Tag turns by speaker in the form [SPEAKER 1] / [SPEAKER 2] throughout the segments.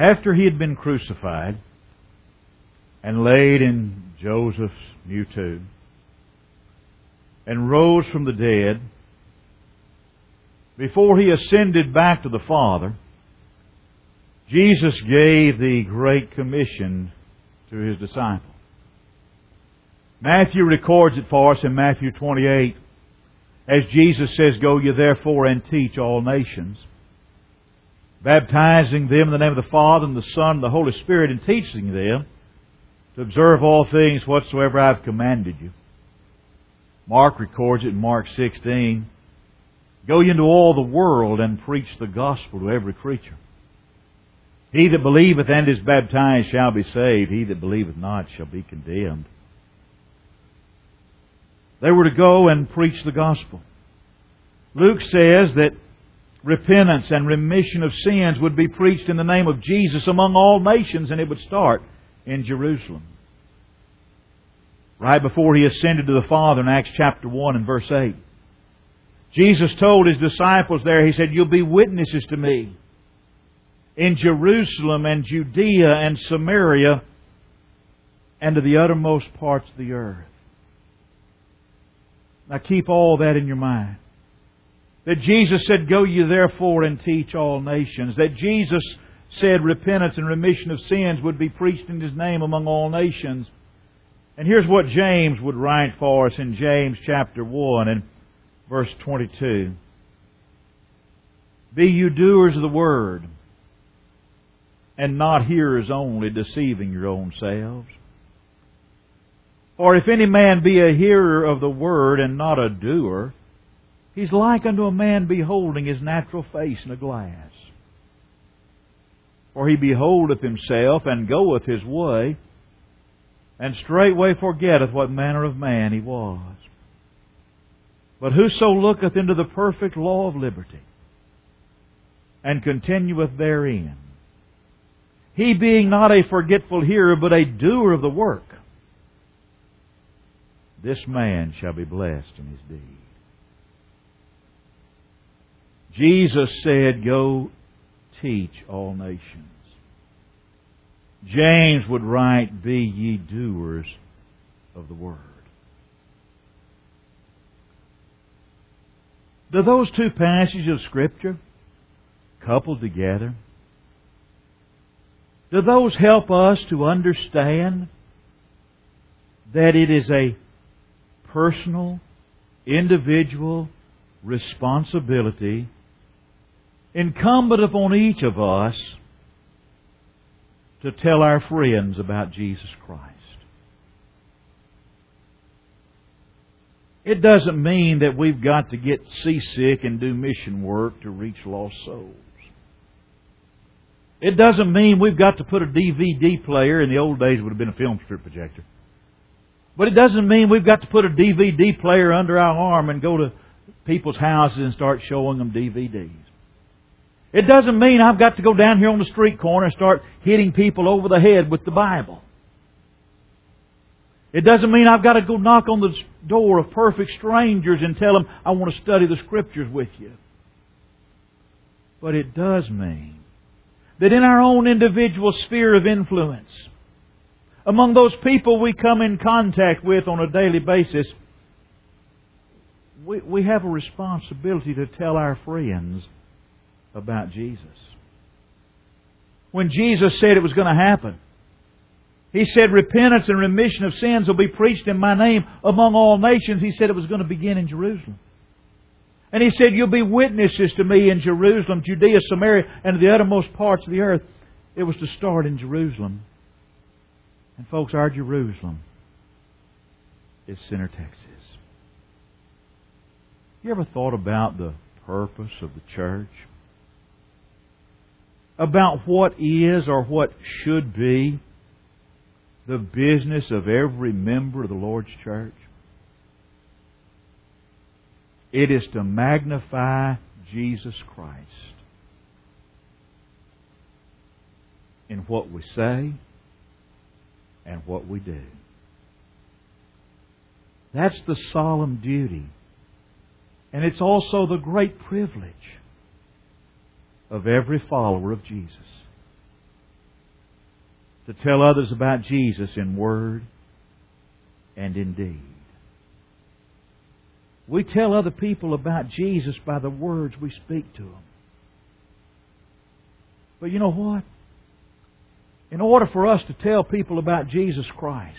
[SPEAKER 1] After he had been crucified and laid in Joseph's new tomb and rose from the dead, before he ascended back to the Father, Jesus gave the Great Commission to his disciples. Matthew records it for us in Matthew 28 as Jesus says, Go ye therefore and teach all nations, baptizing them in the name of the Father and the Son and the Holy Spirit and teaching them to observe all things whatsoever I have commanded you. Mark records it in Mark 16. Go ye into all the world and preach the gospel to every creature. He that believeth and is baptized shall be saved. He that believeth not shall be condemned. They were to go and preach the gospel. Luke says that repentance and remission of sins would be preached in the name of Jesus among all nations, and it would start in Jerusalem. Right before he ascended to the Father in Acts chapter 1 and verse 8. Jesus told his disciples there, He said, You'll be witnesses to me in Jerusalem and Judea and Samaria and to the uttermost parts of the earth. Now keep all that in your mind. That Jesus said, Go ye therefore and teach all nations. That Jesus said repentance and remission of sins would be preached in His name among all nations. And here's what James would write for us in James chapter 1 and verse 22. Be you doers of the word, and not hearers only, deceiving your own selves. For if any man be a hearer of the word and not a doer, he's like unto a man beholding his natural face in a glass. For he beholdeth himself and goeth his way, and straightway forgetteth what manner of man he was. But whoso looketh into the perfect law of liberty, and continueth therein, he being not a forgetful hearer, but a doer of the work, this man shall be blessed in his deed. Jesus said, Go teach all nations. James would write, Be ye doers of the word. Do those two passages of Scripture, coupled together, do those help us to understand that it is a personal, individual responsibility incumbent upon each of us to tell our friends about Jesus Christ. It doesn't mean that we've got to get seasick and do mission work to reach lost souls. It doesn't mean we've got to put a DVD player, in the old days it would have been a film strip projector, but it doesn't mean we've got to put a DVD player under our arm and go to people's houses and start showing them DVDs. It doesn't mean I've got to go down here on the street corner and start hitting people over the head with the Bible. It doesn't mean I've got to go knock on the door of perfect strangers and tell them I want to study the Scriptures with you. But it does mean that in our own individual sphere of influence, among those people we come in contact with on a daily basis, we, we have a responsibility to tell our friends about Jesus. When Jesus said it was going to happen, He said repentance and remission of sins will be preached in my name among all nations. He said it was going to begin in Jerusalem. And He said, You'll be witnesses to me in Jerusalem, Judea, Samaria, and the uttermost parts of the earth. It was to start in Jerusalem. And folks, our Jerusalem is Center, Texas. You ever thought about the purpose of the church? About what is or what should be the business of every member of the Lord's church? It is to magnify Jesus Christ in what we say and what we do. That's the solemn duty. And it's also the great privilege of every follower of Jesus. to tell others about Jesus in word and in deed. We tell other people about Jesus by the words we speak to them. But you know what? In order for us to tell people about Jesus Christ,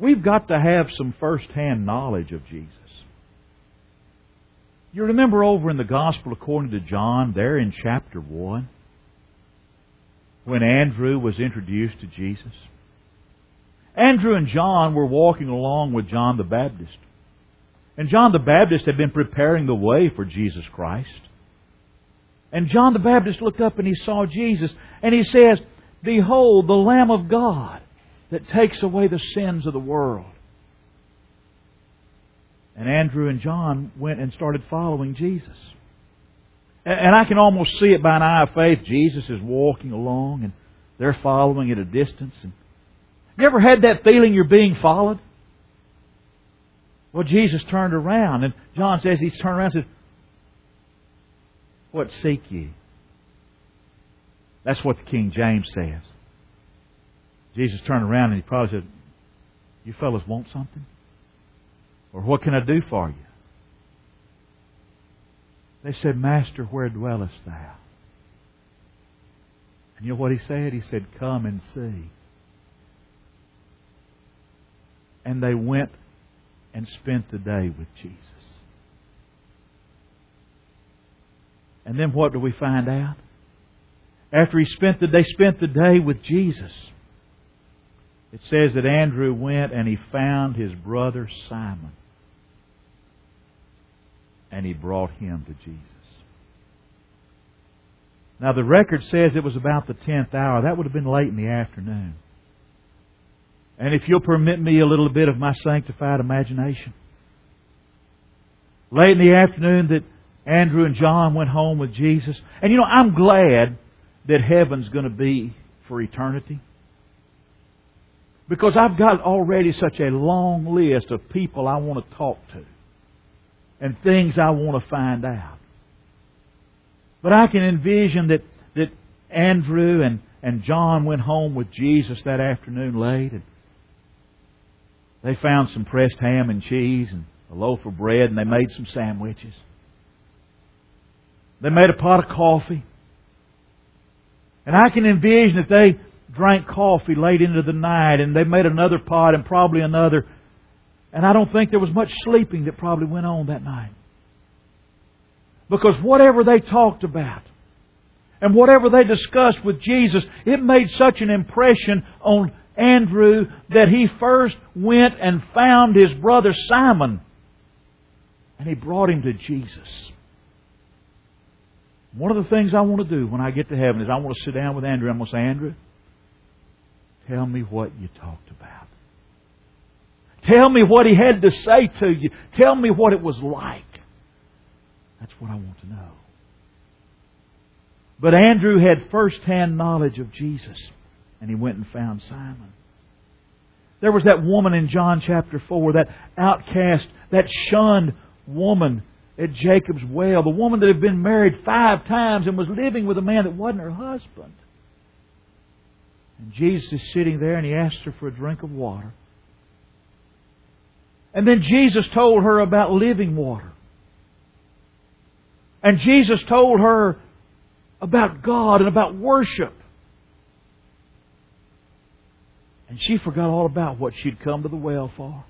[SPEAKER 1] we've got to have some first-hand knowledge of Jesus. You remember over in the Gospel according to John, there in chapter 1, when Andrew was introduced to Jesus? Andrew and John were walking along with John the Baptist. And John the Baptist had been preparing the way for Jesus Christ. And John the Baptist looked up and he saw Jesus, and he says, Behold, the Lamb of God that takes away the sins of the world. And Andrew and John went and started following Jesus. And I can almost see it by an eye of faith. Jesus is walking along and they're following at a distance. And you ever had that feeling you're being followed? Well, Jesus turned around and John says he's turned around and says, What seek ye? That's what the King James says. Jesus turned around and he probably said, You fellas want something? Or what can I do for you? They said, Master, where dwellest thou? And you know what he said? He said, Come and see. And they went and spent the day with Jesus. And then what do we find out? After he spent the day, spent the day with Jesus. It says that Andrew went and he found his brother Simon and he brought him to Jesus. Now, the record says it was about the 10th hour. That would have been late in the afternoon. And if you'll permit me a little bit of my sanctified imagination, late in the afternoon that Andrew and John went home with Jesus. And you know, I'm glad that heaven's going to be for eternity. Because I've got already such a long list of people I want to talk to and things I want to find out. But I can envision that, that Andrew and, and John went home with Jesus that afternoon late and they found some pressed ham and cheese and a loaf of bread and they made some sandwiches. They made a pot of coffee. And I can envision that they drank coffee late into the night and they made another pot and probably another and I don't think there was much sleeping that probably went on that night. Because whatever they talked about and whatever they discussed with Jesus, it made such an impression on Andrew that he first went and found his brother Simon and he brought him to Jesus. One of the things I want to do when I get to heaven is I want to sit down with Andrew. I'm going to say, Andrew, tell me what you talked about. Tell me what he had to say to you. Tell me what it was like. That's what I want to know. But Andrew had first-hand knowledge of Jesus, and he went and found Simon. There was that woman in John chapter 4, that outcast, that shunned woman at Jacob's well, the woman that had been married five times and was living with a man that wasn't her husband. And Jesus is sitting there and he asked her for a drink of water. And then Jesus told her about living water. And Jesus told her about God and about worship. And she forgot all about what she'd come to the well for.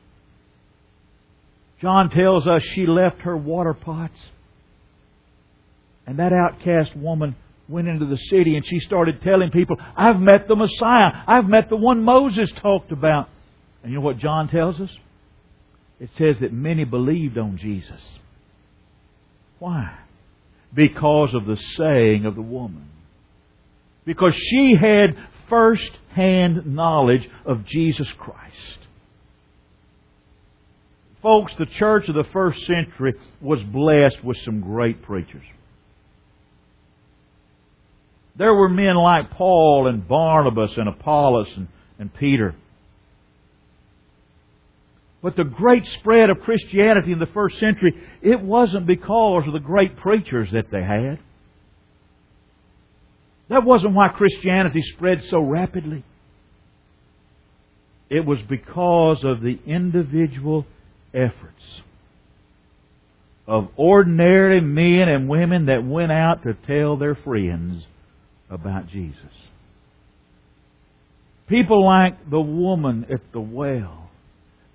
[SPEAKER 1] John tells us she left her water pots. And that outcast woman went into the city and she started telling people, I've met the Messiah. I've met the one Moses talked about. And you know what John tells us? It says that many believed on Jesus. Why? Because of the saying of the woman. Because she had first hand knowledge of Jesus Christ. Folks, the church of the first century was blessed with some great preachers. There were men like Paul and Barnabas and Apollos and, and Peter. But the great spread of Christianity in the first century, it wasn't because of the great preachers that they had. That wasn't why Christianity spread so rapidly. It was because of the individual efforts of ordinary men and women that went out to tell their friends about Jesus. People like the woman at the well.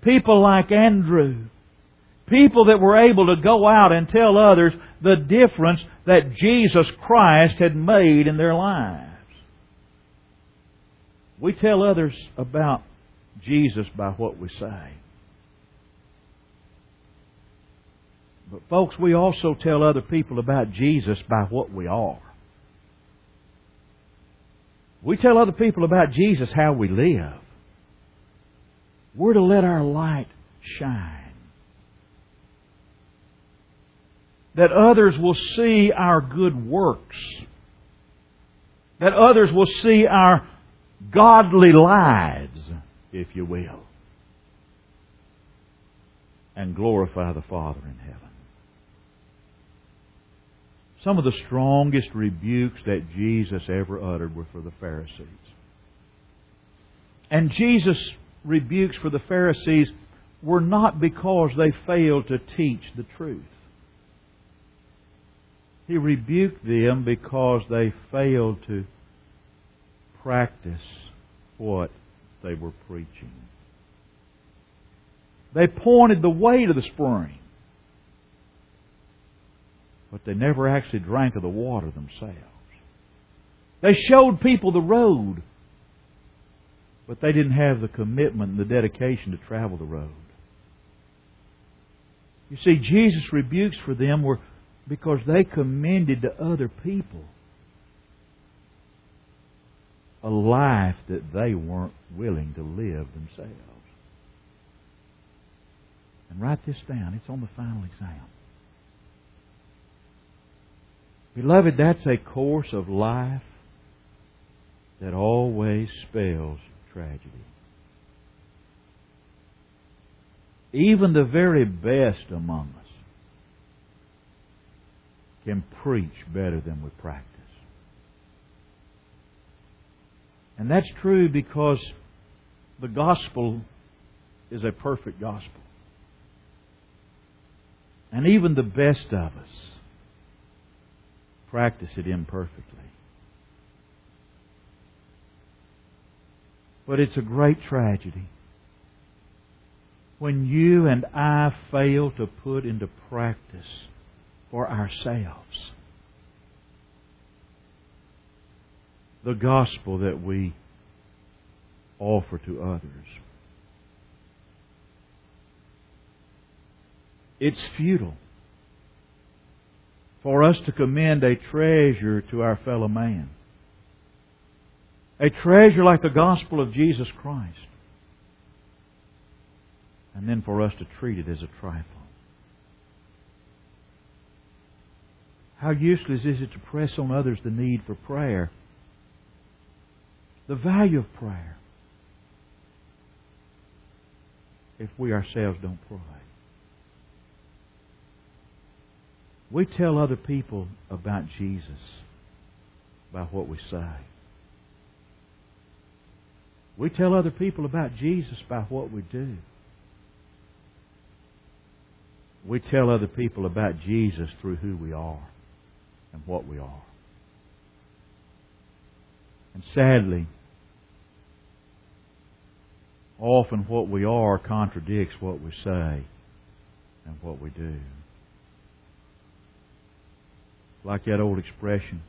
[SPEAKER 1] People like Andrew. People that were able to go out and tell others the difference that Jesus Christ had made in their lives. We tell others about Jesus by what we say. But folks, we also tell other people about Jesus by what we are. We tell other people about Jesus how we live. We're to let our light shine. That others will see our good works. That others will see our godly lives, if you will. And glorify the Father in heaven. Some of the strongest rebukes that Jesus ever uttered were for the Pharisees. And Jesus' rebukes for the Pharisees were not because they failed to teach the truth. He rebuked them because they failed to practice what they were preaching. They pointed the way to the spring but they never actually drank of the water themselves. They showed people the road, but they didn't have the commitment and the dedication to travel the road. You see, Jesus' rebukes for them were because they commended to other people a life that they weren't willing to live themselves. And write this down. It's on the final exam. Beloved, that's a course of life that always spells tragedy. Even the very best among us can preach better than we practice. And that's true because the gospel is a perfect gospel. And even the best of us practice it imperfectly. But it's a great tragedy when you and I fail to put into practice for ourselves the gospel that we offer to others. It's futile for us to commend a treasure to our fellow man. A treasure like the gospel of Jesus Christ. And then for us to treat it as a trifle. How useless is it to press on others the need for prayer? The value of prayer. If we ourselves don't pray. We tell other people about Jesus by what we say. We tell other people about Jesus by what we do. We tell other people about Jesus through who we are and what we are. And sadly, often what we are contradicts what we say and what we do. Like that old expression,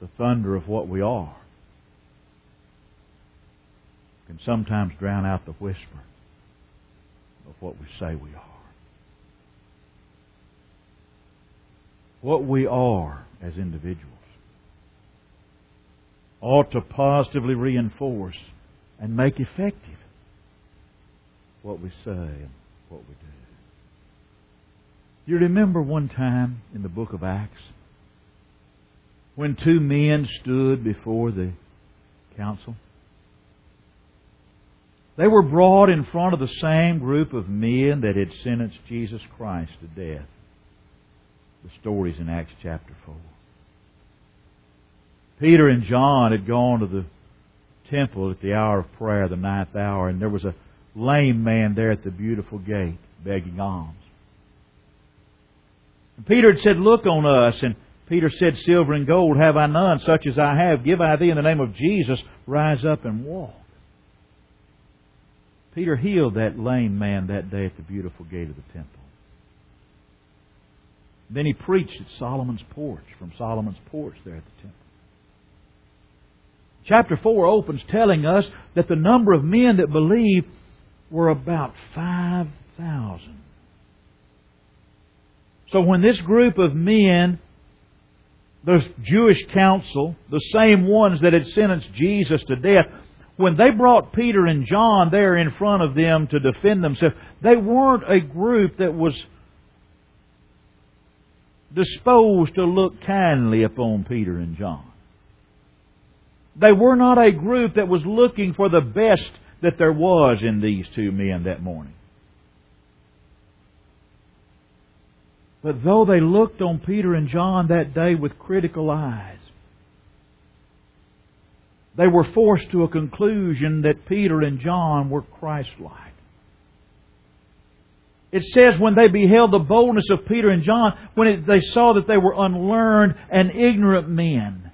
[SPEAKER 1] the thunder of what we are can sometimes drown out the whisper of what we say we are. What we are as individuals ought to positively reinforce and make effective what we say and what we do. You remember one time in the book of Acts when two men stood before the council? They were brought in front of the same group of men that had sentenced Jesus Christ to death. The story's in Acts chapter 4. Peter and John had gone to the temple at the hour of prayer, the ninth hour, and there was a lame man there at the beautiful gate begging alms. And Peter had said, Look on us. And Peter said, Silver and gold have I none, such as I have. Give I thee in the name of Jesus. Rise up and walk. Peter healed that lame man that day at the beautiful gate of the temple. Then he preached at Solomon's porch, from Solomon's porch there at the temple. Chapter 4 opens telling us that the number of men that believed were about 5,000. So when this group of men, the Jewish council, the same ones that had sentenced Jesus to death, when they brought Peter and John there in front of them to defend themselves, they weren't a group that was disposed to look kindly upon Peter and John. They were not a group that was looking for the best that there was in these two men that morning. But though they looked on Peter and John that day with critical eyes, they were forced to a conclusion that Peter and John were Christ-like. It says when they beheld the boldness of Peter and John, when it, they saw that they were unlearned and ignorant men,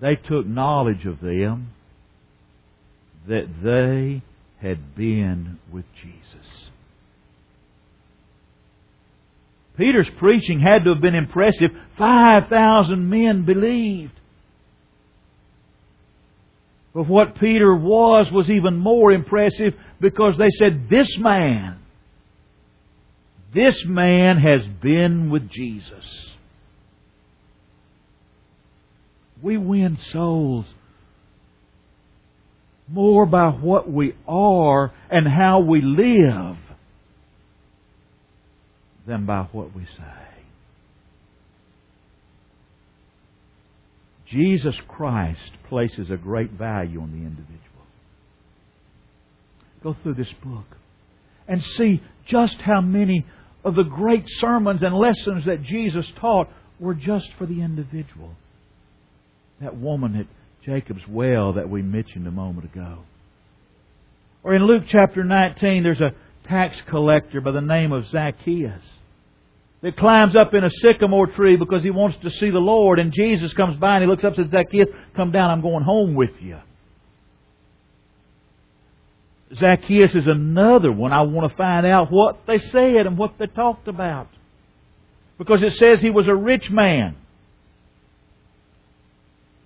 [SPEAKER 1] they took knowledge of them that they had been with Jesus. Peter's preaching had to have been impressive. 5,000 men believed. But what Peter was was even more impressive because they said, This man, this man has been with Jesus. We win souls more by what we are and how we live than by what we say. Jesus Christ places a great value on the individual. Go through this book and see just how many of the great sermons and lessons that Jesus taught were just for the individual. That woman at Jacob's well that we mentioned a moment ago. Or in Luke chapter 19, there's a tax collector by the name of Zacchaeus that climbs up in a sycamore tree because he wants to see the Lord. And Jesus comes by and he looks up and says, Zacchaeus, come down, I'm going home with you. Zacchaeus is another one. I want to find out what they said and what they talked about. Because it says he was a rich man.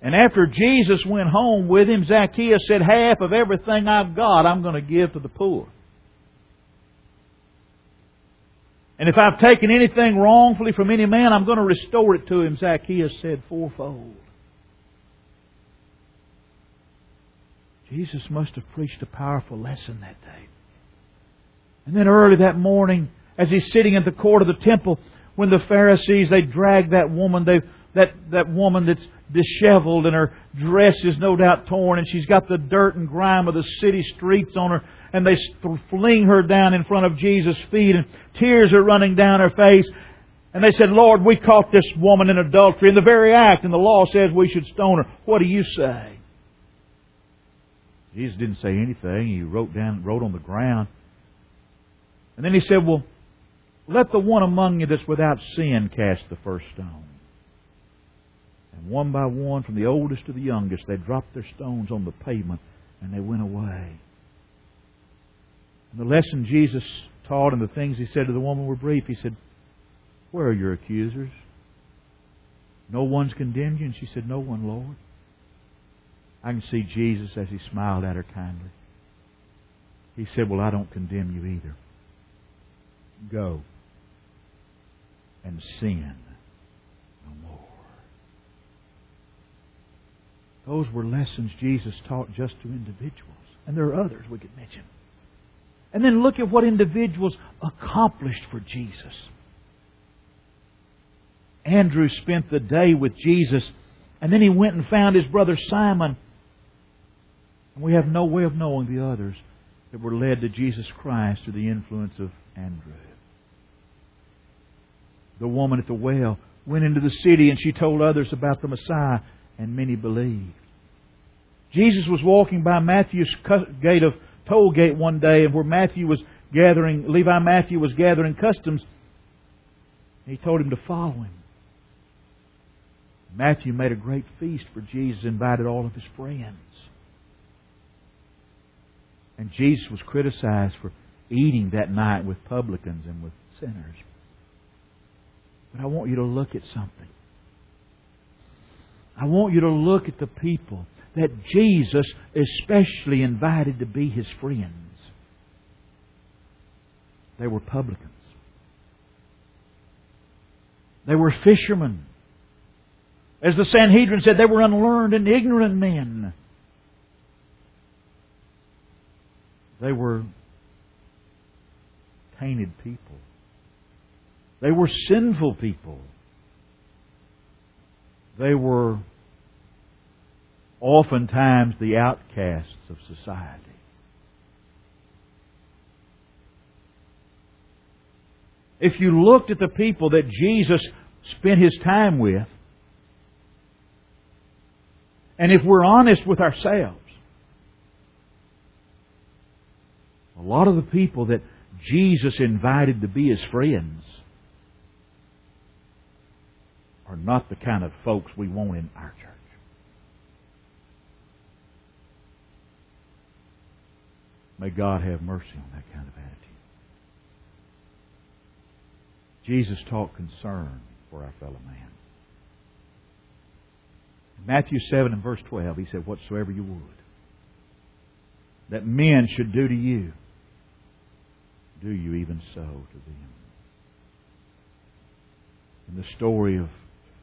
[SPEAKER 1] And after Jesus went home with him, Zacchaeus said, Half of everything I've got, I'm going to give to the poor. And if I've taken anything wrongfully from any man, I'm going to restore it to him, Zacchaeus said fourfold. Jesus must have preached a powerful lesson that day. And then early that morning, as he's sitting in the court of the temple, when the Pharisees, they drag that woman, they, that, that woman that's disheveled and her dress is no doubt torn and she's got the dirt and grime of the city streets on her and they fling her down in front of Jesus' feet and tears are running down her face. And they said, Lord, we caught this woman in adultery in the very act and the law says we should stone her. What do you say? Jesus didn't say anything. He wrote down, wrote on the ground. And then he said, well, let the one among you that's without sin cast the first stone. And one by one, from the oldest to the youngest, they dropped their stones on the pavement and they went away. And the lesson Jesus taught and the things he said to the woman were brief. He said, Where are your accusers? No one's condemned you? And she said, No one, Lord. I can see Jesus as he smiled at her kindly. He said, Well, I don't condemn you either. Go and sin no more. Those were lessons Jesus taught just to individuals. And there are others we could mention. And then look at what individuals accomplished for Jesus. Andrew spent the day with Jesus, and then he went and found his brother Simon. And we have no way of knowing the others that were led to Jesus Christ through the influence of Andrew. The woman at the well went into the city and she told others about the Messiah, and many believed. Jesus was walking by Matthew's gate of toll gate one day, and where Matthew was gathering, Levi Matthew was gathering customs. He told him to follow him. Matthew made a great feast for Jesus, invited all of his friends. And Jesus was criticized for eating that night with publicans and with sinners. But I want you to look at something. I want you to look at the people that Jesus especially invited to be his friends. They were publicans. They were fishermen. As the Sanhedrin said, they were unlearned and ignorant men. They were tainted people. They were sinful people. They were oftentimes the outcasts of society. If you looked at the people that Jesus spent his time with, and if we're honest with ourselves, a lot of the people that Jesus invited to be his friends are not the kind of folks we want in our church. May God have mercy on that kind of attitude. Jesus taught concern for our fellow man. In Matthew 7 and verse 12, he said, Whatsoever you would that men should do to you, do you even so to them. In the story of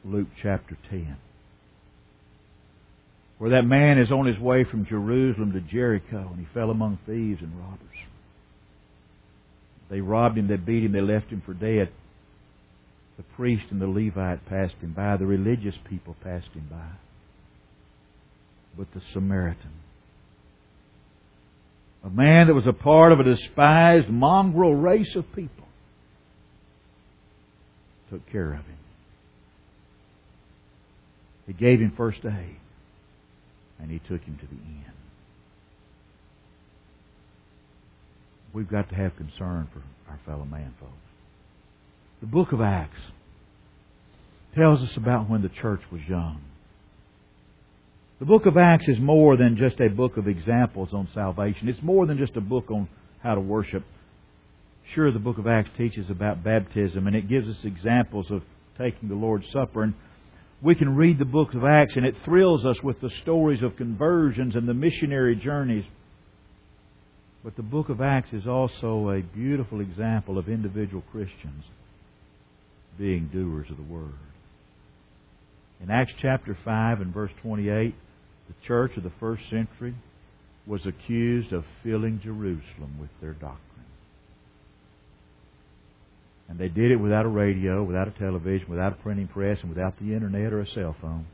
[SPEAKER 1] Luke chapter 10, where that man is on his way from Jerusalem to Jericho and he fell among thieves and robbers. They robbed him, they beat him, they left him for dead. The priest and the Levite passed him by, the religious people passed him by but the Samaritan. A man that was a part of a despised mongrel race of people took care of him. He gave him first aid, and he took him to the end. We've got to have concern for our fellow man, folks. The book of Acts tells us about when the church was young. The book of Acts is more than just a book of examples on salvation. It's more than just a book on how to worship. Sure, the book of Acts teaches about baptism and it gives us examples of taking the Lord's Supper. And we can read the book of Acts and it thrills us with the stories of conversions and the missionary journeys. But the book of Acts is also a beautiful example of individual Christians being doers of the Word. In Acts chapter 5 and verse 28, the church of the first century was accused of filling Jerusalem with their doctrine. And they did it without a radio, without a television, without a printing press, and without the internet or a cell phone.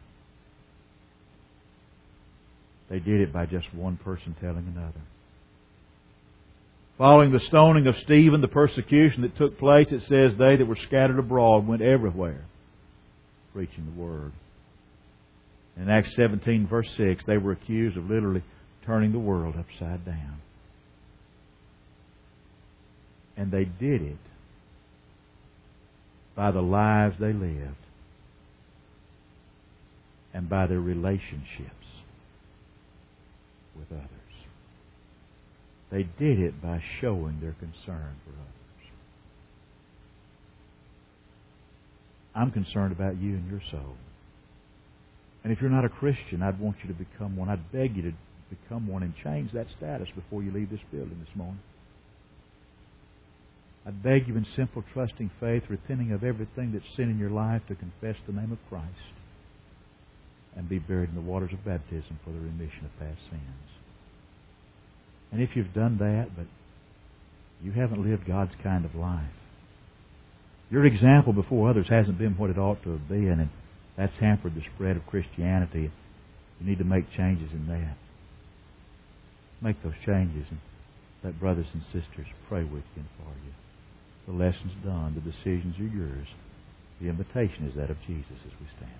[SPEAKER 1] They did it by just one person telling another. Following the stoning of Stephen, the persecution that took place, it says they that were scattered abroad went everywhere preaching the Word. In Acts 17, verse 6, they were accused of literally turning the world upside down. And they did it by the lives they lived and by their relationships with others. They did it by showing their concern for others. I'm concerned about you and your soul. And if you're not a Christian, I'd want you to become one. I'd beg you to become one and change that status before you leave this building this morning. I'd beg you in simple, trusting faith, repenting of everything that's sin in your life, to confess the name of Christ and be buried in the waters of baptism for the remission of past sins. And if you've done that, but you haven't lived God's kind of life, your example before others hasn't been what it ought to have been, and that's hampered the spread of Christianity. You need to make changes in that. Make those changes and let brothers and sisters pray with you and for you. The lesson's done. The decisions are yours. The invitation is that of Jesus as we stand